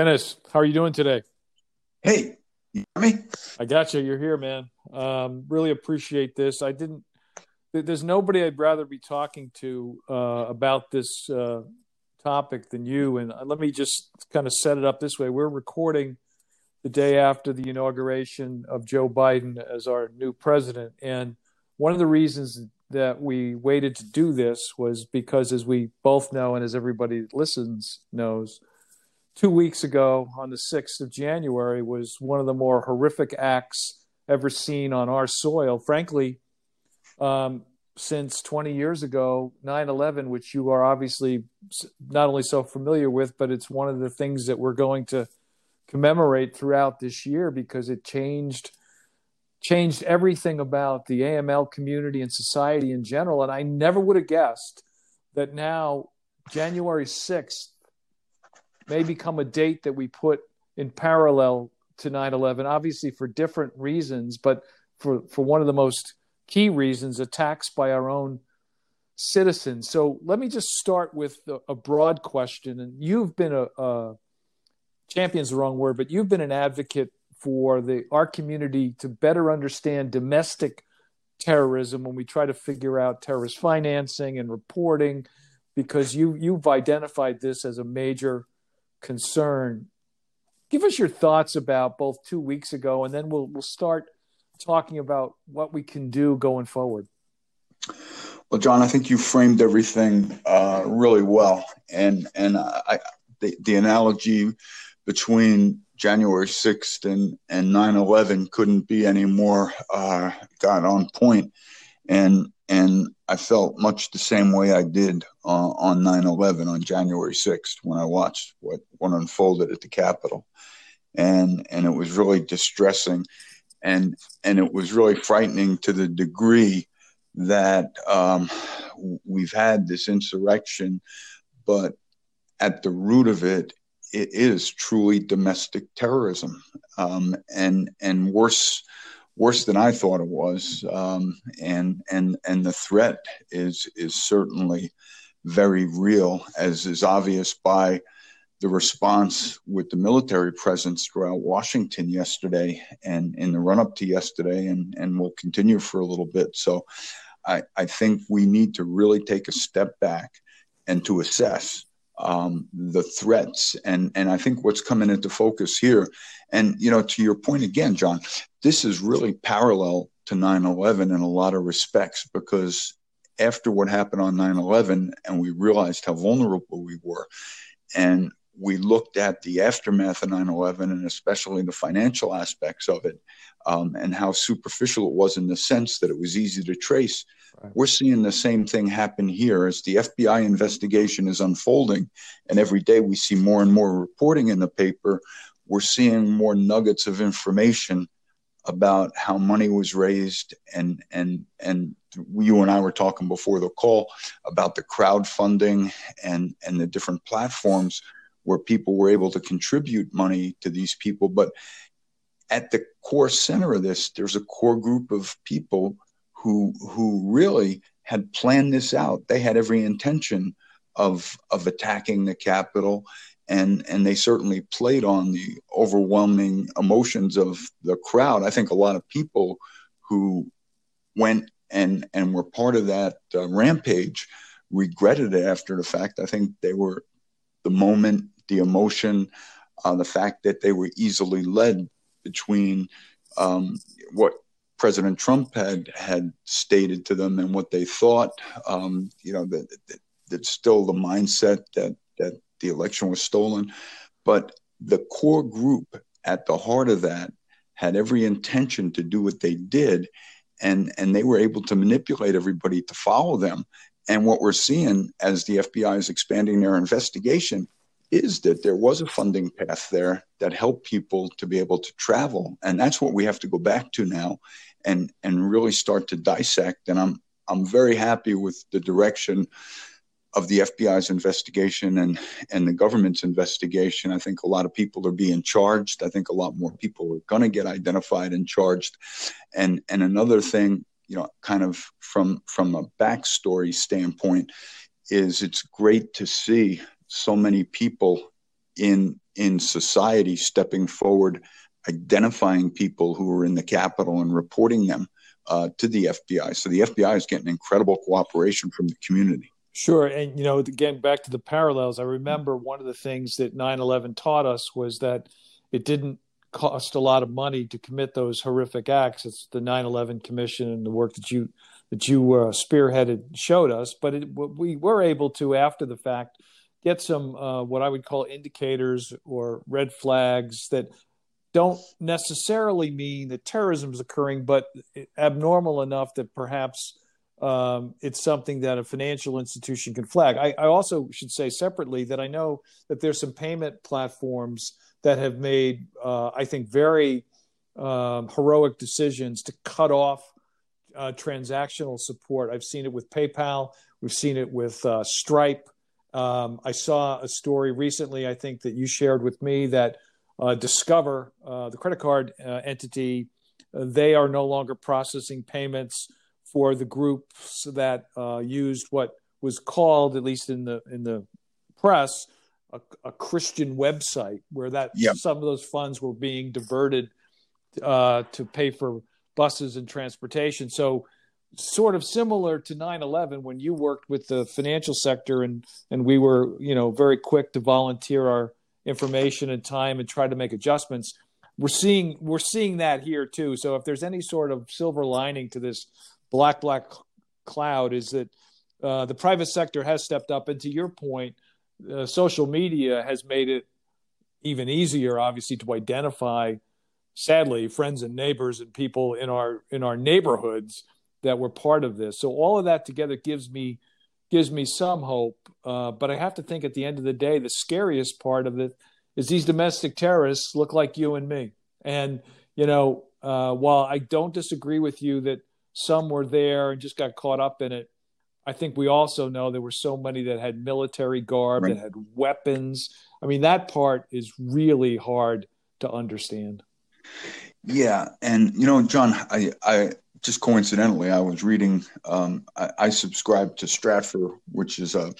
Dennis, how are you doing today? Hey, you hear me? I got you. You're here, man. Um, really appreciate this. I didn't. There's nobody I'd rather be talking to uh, about this uh, topic than you. And uh, let me just kind of set it up this way: We're recording the day after the inauguration of Joe Biden as our new president, and one of the reasons that we waited to do this was because, as we both know, and as everybody that listens knows two weeks ago on the 6th of January was one of the more horrific acts ever seen on our soil. Frankly, um, since 20 years ago, 9 11, which you are obviously not only so familiar with, but it's one of the things that we're going to commemorate throughout this year because it changed changed everything about the AML community and society in general and I never would have guessed that now January 6th may become a date that we put in parallel to 9/11 obviously for different reasons but for for one of the most key reasons attacks by our own citizens. So let me just start with a, a broad question and you've been a, a champion's the wrong word but you've been an advocate for the our community to better understand domestic terrorism when we try to figure out terrorist financing and reporting because you you've identified this as a major concern. Give us your thoughts about both two weeks ago, and then we'll we'll start talking about what we can do going forward. Well, John, I think you framed everything uh, really well, and and I, the, the analogy between January 6th and, and 9-11 couldn't be any more uh, got on point. And and I felt much the same way I did uh, on 9/11 on January 6th when I watched what what unfolded at the Capitol, and and it was really distressing, and and it was really frightening to the degree that um, we've had this insurrection, but at the root of it, it is truly domestic terrorism, um, and and worse worse than I thought it was, um, and and and the threat is is certainly very real, as is obvious by the response with the military presence throughout Washington yesterday and in the run up to yesterday, and and will continue for a little bit. So, I I think we need to really take a step back and to assess um, the threats. And, and I think what's coming into focus here, and you know, to your point again, John, this is really parallel to 9 11 in a lot of respects because after what happened on 9 11 and we realized how vulnerable we were, and we looked at the aftermath of 9 11 and especially the financial aspects of it um, and how superficial it was in the sense that it was easy to trace. Right. We're seeing the same thing happen here as the FBI investigation is unfolding. And every day we see more and more reporting in the paper. We're seeing more nuggets of information about how money was raised and and and you and I were talking before the call about the crowdfunding and and the different platforms where people were able to contribute money to these people but at the core center of this, there's a core group of people who who really had planned this out. They had every intention of of attacking the Capitol, and and they certainly played on the overwhelming emotions of the crowd. I think a lot of people who went and and were part of that uh, rampage regretted it after the fact. I think they were the moment, the emotion, uh, the fact that they were easily led between um, what President Trump had had stated to them and what they thought. Um, you know that, that that's still the mindset that that the election was stolen, but the core group at the heart of that had every intention to do what they did, and and they were able to manipulate everybody to follow them. And what we're seeing as the FBI is expanding their investigation is that there was a funding path there that helped people to be able to travel and that's what we have to go back to now and and really start to dissect and i'm i'm very happy with the direction of the FBI's investigation and and the government's investigation. I think a lot of people are being charged. I think a lot more people are going to get identified and charged. And and another thing, you know, kind of from from a backstory standpoint, is it's great to see so many people in in society stepping forward, identifying people who are in the Capitol and reporting them uh, to the FBI. So the FBI is getting incredible cooperation from the community. Sure. And, you know, again, back to the parallels, I remember one of the things that 9 11 taught us was that it didn't cost a lot of money to commit those horrific acts. It's the 9 11 Commission and the work that you that you uh, spearheaded showed us. But it, we were able to, after the fact, get some uh, what I would call indicators or red flags that don't necessarily mean that terrorism is occurring, but abnormal enough that perhaps um, it's something that a financial institution can flag. I, I, also should say separately that I know that there's some payment platforms that have made, uh, I think, very um, heroic decisions to cut off uh, transactional support. I've seen it with PayPal. We've seen it with uh, Stripe. Um, I saw a story recently, I think, that you shared with me that uh, Discover, uh, the credit card uh, entity, they are no longer processing payments for the groups that uh, used what was called, at least in the in the press, a, a Christian website, where that yep. some of those funds were being diverted uh, to pay for buses and transportation. So, sort of similar to 9/11, when you worked with the financial sector, and and we were, you know, very quick to volunteer our information and time and try to make adjustments we're seeing we're seeing that here too. So if there's any sort of silver lining to this black black cloud is that uh, the private sector has stepped up, and to your point, uh, social media has made it even easier, obviously, to identify, sadly, friends and neighbors and people in our in our neighborhoods that were part of this. So all of that together gives me gives me some hope. Uh, but I have to think at the end of the day, the scariest part of it is these domestic terrorists look like you and me. And you know, uh, while I don't disagree with you that some were there and just got caught up in it. I think we also know there were so many that had military garb, right. that had weapons. I mean, that part is really hard to understand. Yeah, and you know, John, I, I just coincidentally, I was reading. Um, I, I subscribe to Stratfor, which is a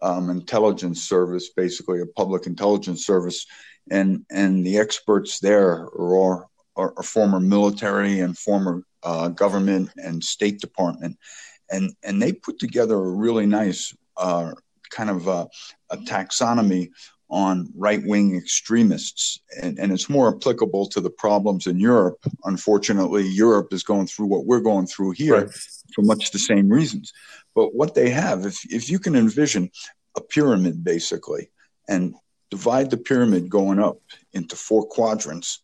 um, intelligence service, basically a public intelligence service, and and the experts there are all are, are former military and former uh, government and State Department, and and they put together a really nice uh, kind of uh, a taxonomy on right wing extremists, and, and it's more applicable to the problems in Europe. Unfortunately, Europe is going through what we're going through here right. for much the same reasons. But what they have, if if you can envision a pyramid basically, and divide the pyramid going up into four quadrants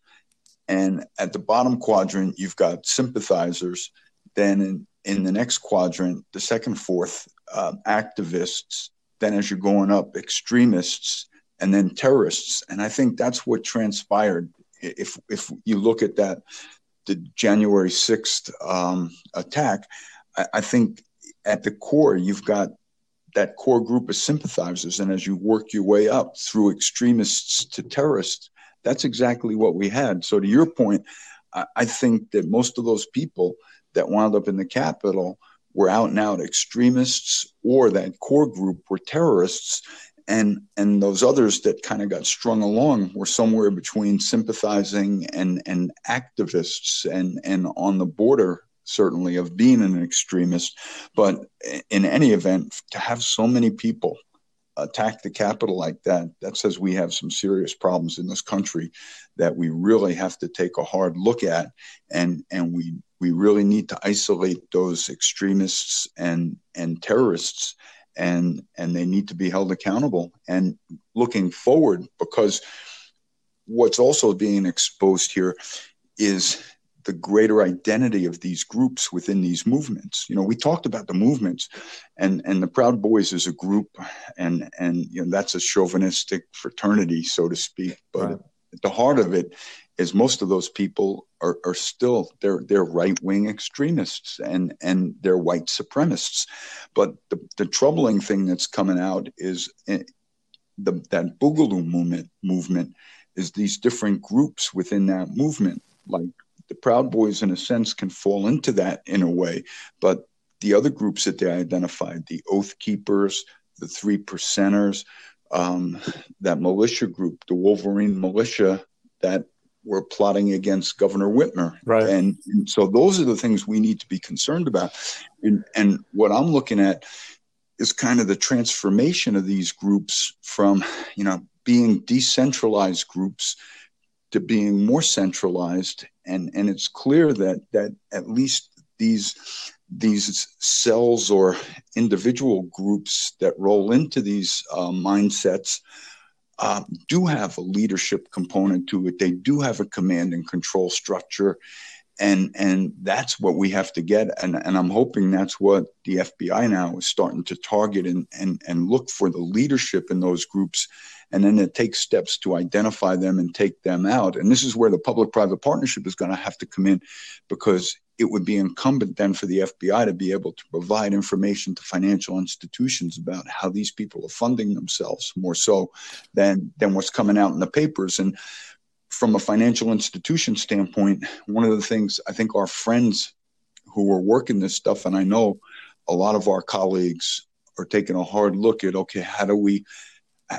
and at the bottom quadrant, you've got sympathizers. Then in, in the next quadrant, the second, fourth, uh, activists. Then as you're going up, extremists, and then terrorists. And I think that's what transpired. If if you look at that, the January sixth um, attack, I, I think at the core you've got that core group of sympathizers, and as you work your way up through extremists to terrorists, that's exactly what we had. So, to your point, I think that most of those people that wound up in the Capitol were out and out extremists, or that core group were terrorists, and and those others that kind of got strung along were somewhere between sympathizing and and activists, and and on the border certainly of being an extremist. But in any event, to have so many people attack the Capitol like that, that says we have some serious problems in this country that we really have to take a hard look at, and and we we really need to isolate those extremists and and terrorists, and and they need to be held accountable. And looking forward, because what's also being exposed here is the greater identity of these groups within these movements. You know, we talked about the movements, and and the Proud Boys is a group, and and you know that's a chauvinistic fraternity, so to speak. But right. at the heart of it is most of those people are, are still they're they're right wing extremists and and they're white supremacists. But the, the troubling thing that's coming out is eh, the that Boogaloo movement movement is these different groups within that movement. Like the Proud Boys, in a sense, can fall into that in a way, but the other groups that they identified, the Oath Keepers, the Three Percenters, um, that militia group, the Wolverine Militia, that were plotting against Governor Whitmer. Right. And, and, so those are the things we need to be concerned about. And, and what I'm looking at is kind of the transformation of these groups from, you know, being decentralized groups to being more centralized. And, and it's clear that, that at least these these cells or individual groups that roll into these uh, mindsets uh, do have a leadership component to it. They do have a command and control structure. And, and that's what we have to get. And, and I'm hoping that's what the FBI now is starting to target and, and, and look for the leadership in those groups. And then it takes steps to identify them and take them out. And this is where the public private partnership is going to have to come in because it would be incumbent then for the FBI to be able to provide information to financial institutions about how these people are funding themselves more so than than what's coming out in the papers. And from a financial institution standpoint, one of the things I think our friends who are working this stuff, and I know a lot of our colleagues are taking a hard look at okay, how do we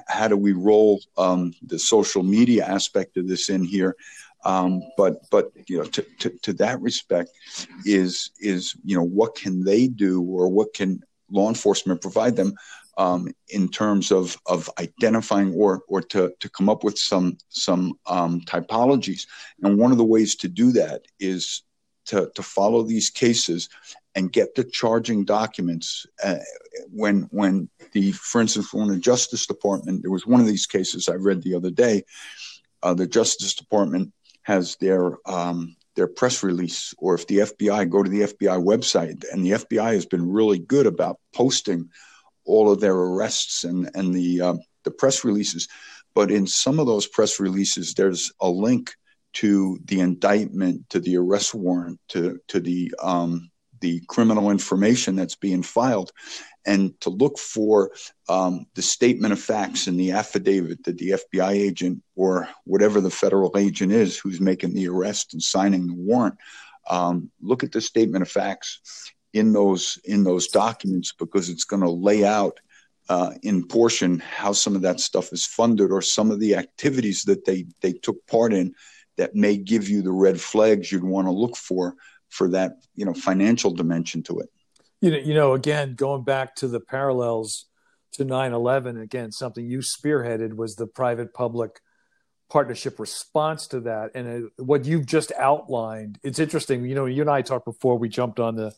how do we roll um, the social media aspect of this in here? Um, but but you know to, to, to that respect is is you know what can they do or what can law enforcement provide them um, in terms of of identifying or or to to come up with some some um, typologies and one of the ways to do that is to to follow these cases and get the charging documents uh, when when the for instance when the justice department there was one of these cases i read the other day uh, the justice department has their um, their press release, or if the FBI go to the FBI website, and the FBI has been really good about posting all of their arrests and and the uh, the press releases. But in some of those press releases, there's a link to the indictment, to the arrest warrant, to to the um, the criminal information that's being filed, and to look for um, the statement of facts and the affidavit that the FBI agent or whatever the federal agent is who's making the arrest and signing the warrant. Um, look at the statement of facts in those in those documents because it's going to lay out uh, in portion how some of that stuff is funded or some of the activities that they they took part in that may give you the red flags you'd want to look for for that you know financial dimension to it you know, you know, again, going back to the parallels to 9/11, again, something you spearheaded was the private-public partnership response to that, and it, what you've just outlined. It's interesting. You know, you and I talked before we jumped on the,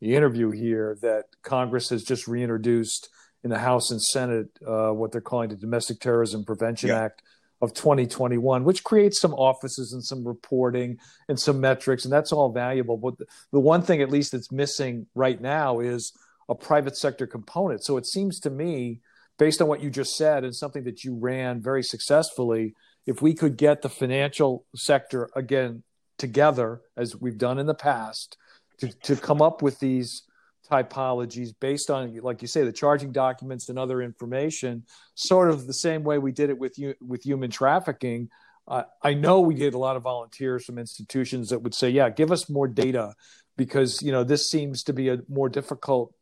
the interview here that Congress has just reintroduced in the House and Senate uh, what they're calling the Domestic Terrorism Prevention yeah. Act of 2021, which creates some offices and some reporting and some metrics, and that's all valuable. But the, one thing, at least, that's missing right now is a private sector component. So it seems to me, based on what you just said and something that you ran very successfully, if we could get the financial sector again together, as we've done in the past, to, to come up with these typologies based on, like you say, the charging documents and other information, sort of the same way we did it with you with human trafficking. Uh, I know we get a lot of volunteers from institutions that would say, "Yeah, give us more data," because you know this seems to be a more difficult,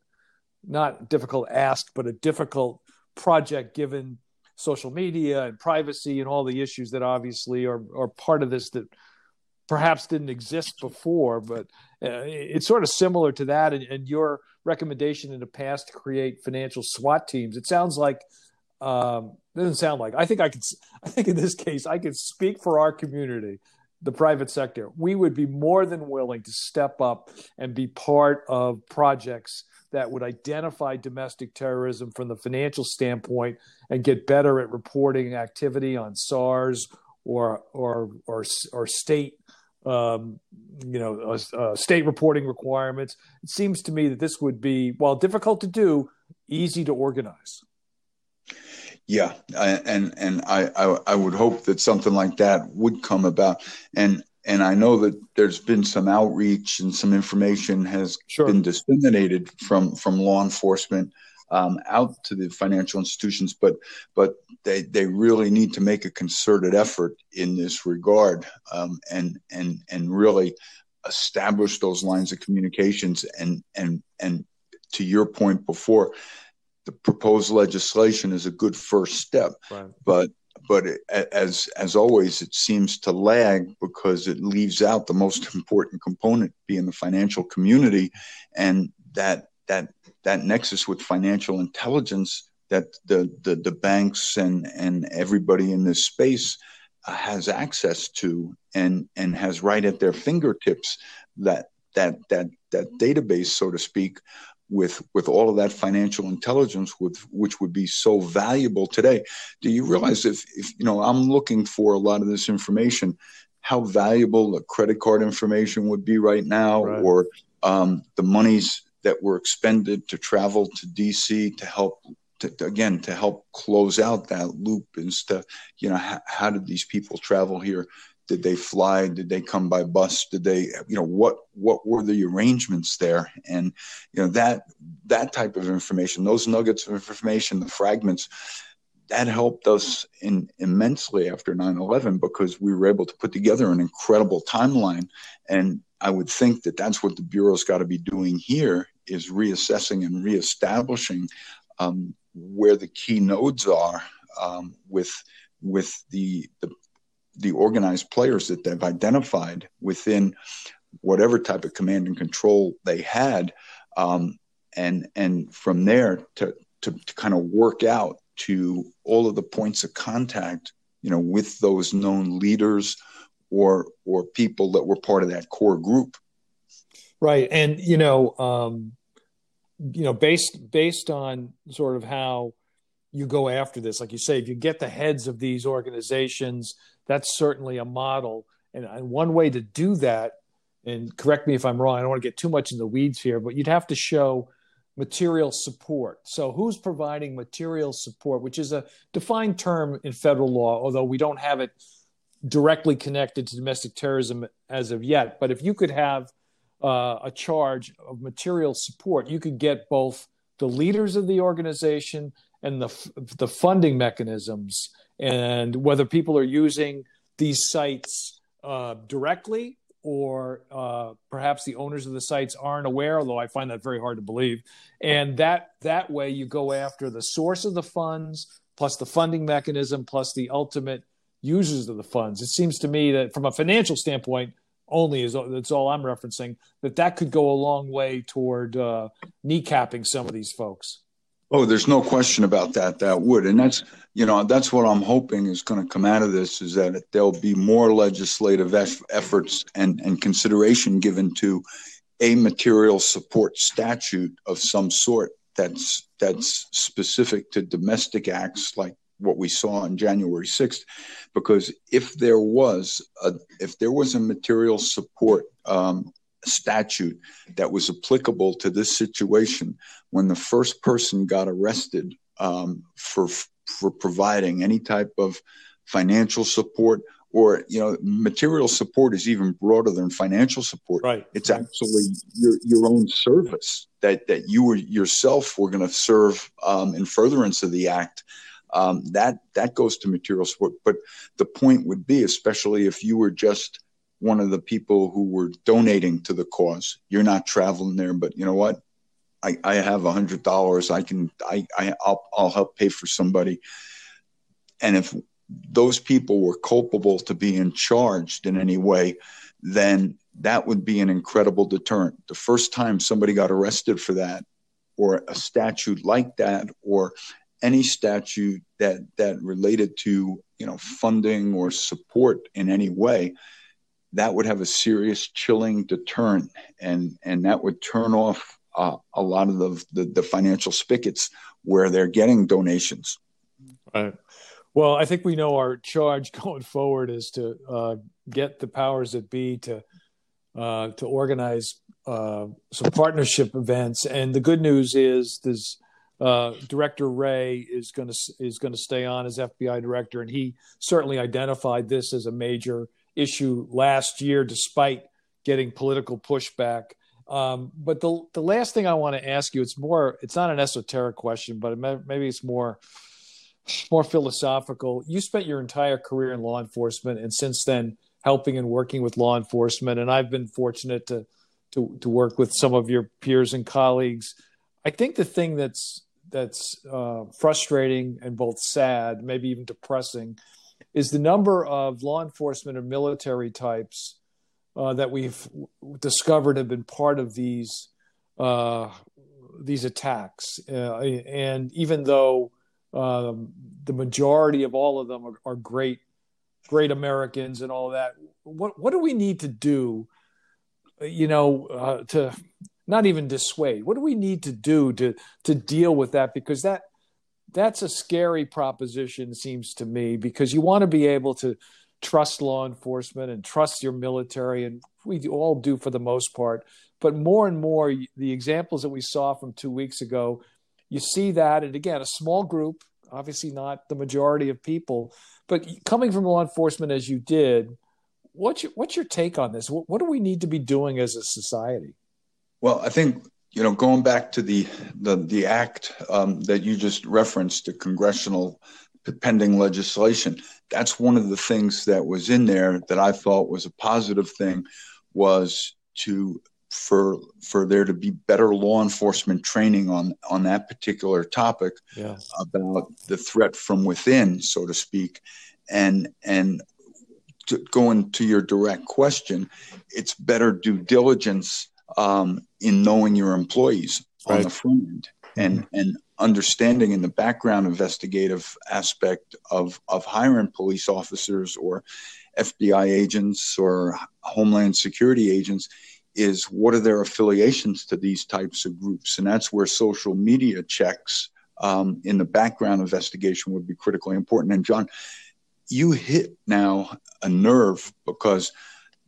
not difficult ask, but a difficult project given social media and privacy and all the issues that obviously are are part of this that perhaps didn't exist before, but uh, it's sort of similar to that. And, and, your recommendation in the past to create financial SWAT teams. It sounds like um, doesn't sound like. I think I could. I think in this case, I could speak for our community, the private sector. We would be more than willing to step up and be part of projects that would identify domestic terrorism from the financial standpoint and get better at reporting activity on SARS or or or, or state um, you know, uh, uh, state reporting requirements. It seems to me that this would be, while difficult to do, easy to organize. Yeah, and and I, I, I would hope that something like that would come about, and and I know that there's been some outreach and some information has sure. been disseminated from from law enforcement um, out to the financial institutions, but but they they really need to make a concerted effort in this regard, um, and and and really establish those lines of communications and and and to your point before the proposed legislation is a good first step right. but but it, as as always it seems to lag because it leaves out the most important component being the financial community and that that that nexus with financial intelligence that the the, the banks and and everybody in this space uh, has access to and and has right at their fingertips that that that that database so to speak with with all of that financial intelligence with which would be so valuable today do you realize if if you know i'm looking for a lot of this information how valuable the credit card information would be right now right. or um, the monies that were expended to travel to dc to help to, again to help close out that loop is to you know how, how did these people travel here did they fly? Did they come by bus? Did they, you know, what what were the arrangements there? And you know that that type of information, those nuggets of information, the fragments, that helped us in, immensely after 9/11 because we were able to put together an incredible timeline. And I would think that that's what the bureau's got to be doing here is reassessing and reestablishing um, where the key nodes are um, with with the, the the organized players that they've identified within whatever type of command and control they had, um, and and from there to, to to kind of work out to all of the points of contact, you know, with those known leaders or or people that were part of that core group. Right, and you know, um, you know, based based on sort of how you go after this, like you say, if you get the heads of these organizations that's certainly a model. And, and one way to do that, and correct me if I'm wrong, I don't want to get too much in the weeds here, but you'd have to show material support. So, who's providing material support, which is a defined term in federal law, although we don't have it directly connected to domestic terrorism as of yet. But if you could have uh, a charge of material support, you could get both the leaders of the organization and the the funding mechanisms and whether people are using these sites uh, directly or uh, perhaps the owners of the sites aren't aware although i find that very hard to believe and that that way you go after the source of the funds plus the funding mechanism plus the ultimate users of the funds it seems to me that from a financial standpoint only is that's all i'm referencing that that could go a long way toward uh, kneecapping some of these folks Oh, there's no question about that. That would, and that's you know that's what I'm hoping is going to come out of this is that there'll be more legislative efforts and and consideration given to a material support statute of some sort that's that's specific to domestic acts like what we saw on January 6th because if there was a if there was a material support um, statute that was applicable to this situation when the first person got arrested um, for for providing any type of financial support or you know material support is even broader than financial support. Right. It's actually your, your own service that that you were yourself were going to serve um, in furtherance of the act um, that that goes to material support but the point would be especially if you were just one of the people who were donating to the cause. You're not traveling there, but you know what? I, I have a hundred dollars. I can I, I I'll, I'll help pay for somebody. And if those people were culpable to being charged in any way, then that would be an incredible deterrent. The first time somebody got arrested for that, or a statute like that, or any statute that that related to you know funding or support in any way, that would have a serious chilling deterrent, and and that would turn off uh, a lot of the, the, the financial spigots where they're getting donations. Right. Well, I think we know our charge going forward is to uh, get the powers that be to uh, to organize uh, some partnership events. And the good news is there's uh, Director Wray is going to is going to stay on as FBI director, and he certainly identified this as a major issue last year, despite getting political pushback. Um, but the the last thing I want to ask you, it's more, it's not an esoteric question, but maybe it's more more philosophical. You spent your entire career in law enforcement, and since then, helping and working with law enforcement. And I've been fortunate to to to work with some of your peers and colleagues. I think the thing that's that's uh, frustrating and both sad, maybe even depressing, is the number of law enforcement or military types uh, that we've discovered have been part of these uh, these attacks. Uh, and even though um, the majority of all of them are, are, great, great Americans and all that, what what do we need to do? You know, uh, to not even dissuade. What do we need to do to to deal with that? Because that that's a scary proposition, seems to me, because you want to be able to trust law enforcement and trust your military, and we all do for the most part. But more and more, the examples that we saw from two weeks ago, you see that, and again, a small group, obviously not the majority of people, but coming from law enforcement as you did, what's your, what's your take on this? What, what do we need to be doing as a society? Well, I think you know, going back to the the, the act um, that you just referenced, the congressional pending legislation, that's one of the things that was in there that I thought was a positive thing, was to for for there to be better law enforcement training on on that particular topic yeah. about the threat from within, so to speak, and and to, going to your direct question, it's better due diligence um, in knowing your employees right. on the front end and mm-hmm. and understanding in the background investigative aspect of of hiring police officers or FBI agents or Homeland Security agents is what are their affiliations to these types of groups, and that's where social media checks um, in the background investigation would be critically important. And John, you hit now a nerve because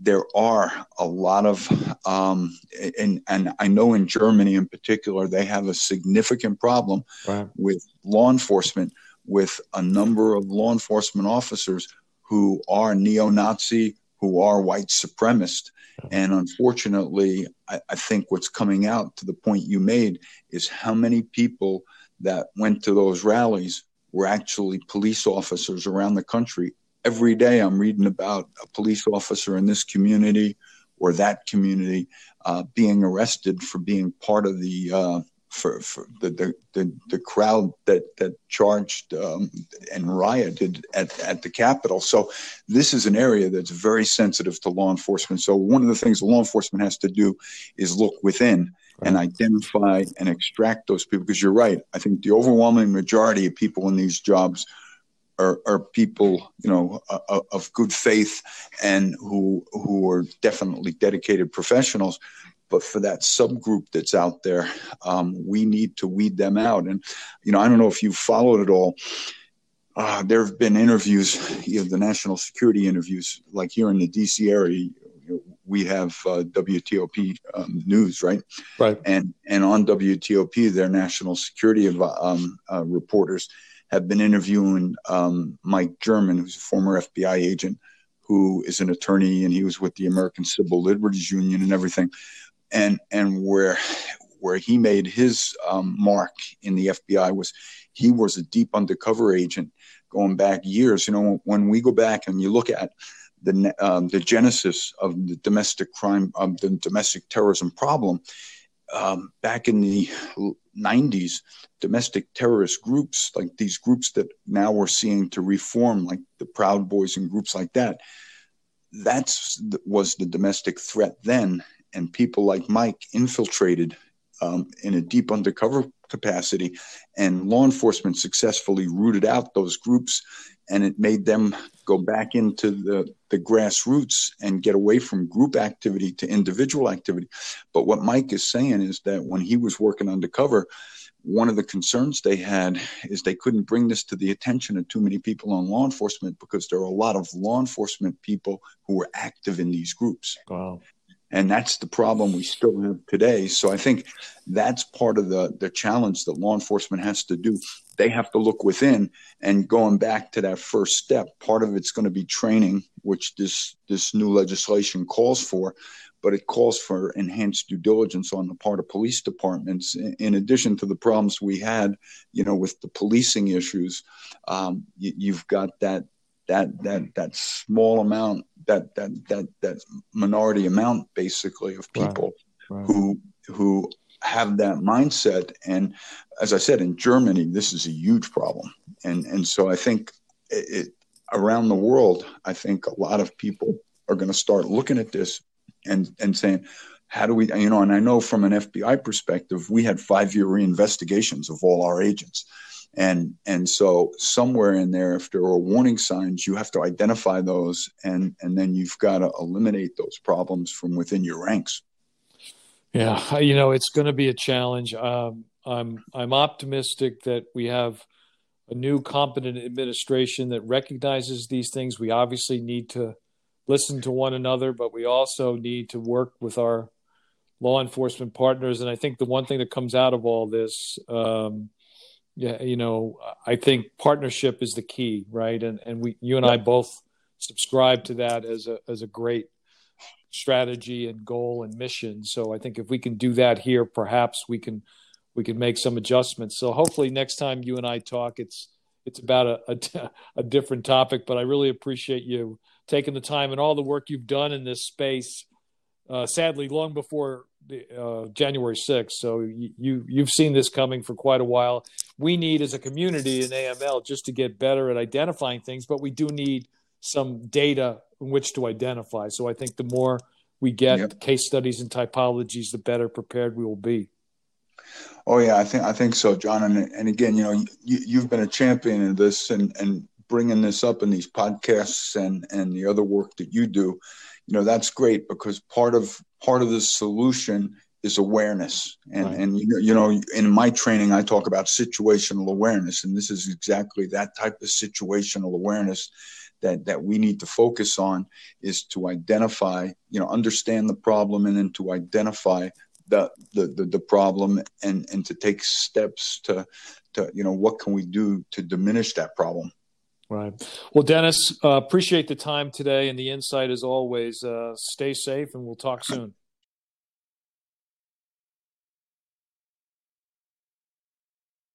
there are a lot of, um, and, and I know in Germany in particular, they have a significant problem right. with law enforcement, with a number of law enforcement officers who are neo Nazi, who are white supremacist. And unfortunately, I, I, think what's coming out to the point you made is how many people that went to those rallies were actually police officers around the country every day I'm reading about a police officer in this community or that community uh, being arrested for being part of the uh, for, for the, the, the, the, crowd that, that charged um, and rioted at, at the Capitol. So this is an area that's very sensitive to law enforcement. So one of the things law enforcement has to do is look within right. and identify and extract those people. Because you're right. I think the overwhelming majority of people in these jobs – are, are people, you know, uh, of good faith and who who are definitely dedicated professionals. But for that subgroup that's out there, um, we need to weed them out. And you know, I don't know if you followed it all. Uh, there have been interviews, you know, the national security interviews, like here in the D.C. area. we have uh, WTOP um, news, right? Right. And and on WTOP, their national security um, uh, reporters have been interviewing um, Mike German, who's a former FBI agent, who is an attorney, and he was with the American Civil Liberties Union and everything, and and where where he made his um, mark in the FBI was he was a deep undercover agent going back years. You know, when we go back and you look at the um, the genesis of the domestic crime, of the domestic terrorism problem, um, back in the 90s, domestic terrorist groups, like these groups that now we're seeing to reform, like the Proud Boys and groups like that, that was the domestic threat then. And people like Mike infiltrated um, in a deep undercover capacity, and law enforcement successfully rooted out those groups, and it made them go back into the, the grassroots and get away from group activity to individual activity. But what Mike is saying is that when he was working undercover, one of the concerns they had is they couldn't bring this to the attention of too many people on law enforcement because there are a lot of law enforcement people who were active in these groups. Wow. and that's the problem we still have today. So I think that's part of the the challenge that law enforcement has to do. They have to look within, and going back to that first step, part of it's going to be training, which this this new legislation calls for but it calls for enhanced due diligence on the part of police departments. In addition to the problems we had, you know, with the policing issues, um, you, have got that that that that small amount, that that that that minority amount, basically, of people right. Right. who who have that mindset. And as I said, in Germany, this is a huge problem, and and so I think it, around the world, I think a lot of people are going to start looking at this and and saying how do we you know and i know from an fbi perspective we had five year reinvestigations of all our agents. And and so somewhere in there if there are warning signs you have to identify those and and then you've got to eliminate those problems from within your ranks yeah you know it's going to be a challenge um, i'm i'm optimistic that we have a new competent administration that recognizes these things we obviously need to listen to one another, but we also need to work with our law enforcement partners. And I think the one thing that comes out of all this, um, yeah, you know, I think partnership is the key, right? And and we, you and I both subscribe to that as a as a great strategy and goal and mission. So I think if we can do that here, perhaps we can we can make some adjustments. So hopefully next time you and I talk, it's it's about a, a, a different topic. But I really appreciate you taking the time and all the work you've done in this space. Uh, sadly, long before the, uh, January 6th. So you, you have seen this coming for quite a while. We need as a community in AML just to get better at identifying things, but we do need some data in which to identify. So I think the more we get yep. case studies and typologies, the better prepared we will be. Oh yeah, I think I think so, John. And and again, you know, you, you've been a champion in this, and and bringing this up in these podcasts and and the other work that you do you know that's great because part of part of the solution is awareness and right. and you know in my training i talk about situational awareness and this is exactly that type of situational awareness that that we need to focus on is to identify you know understand the problem and then to identify the the the, the problem and and to take steps to to you know what can we do to diminish that problem Right. Well, Dennis, uh, appreciate the time today and the insight as always. Uh, stay safe, and we'll talk soon.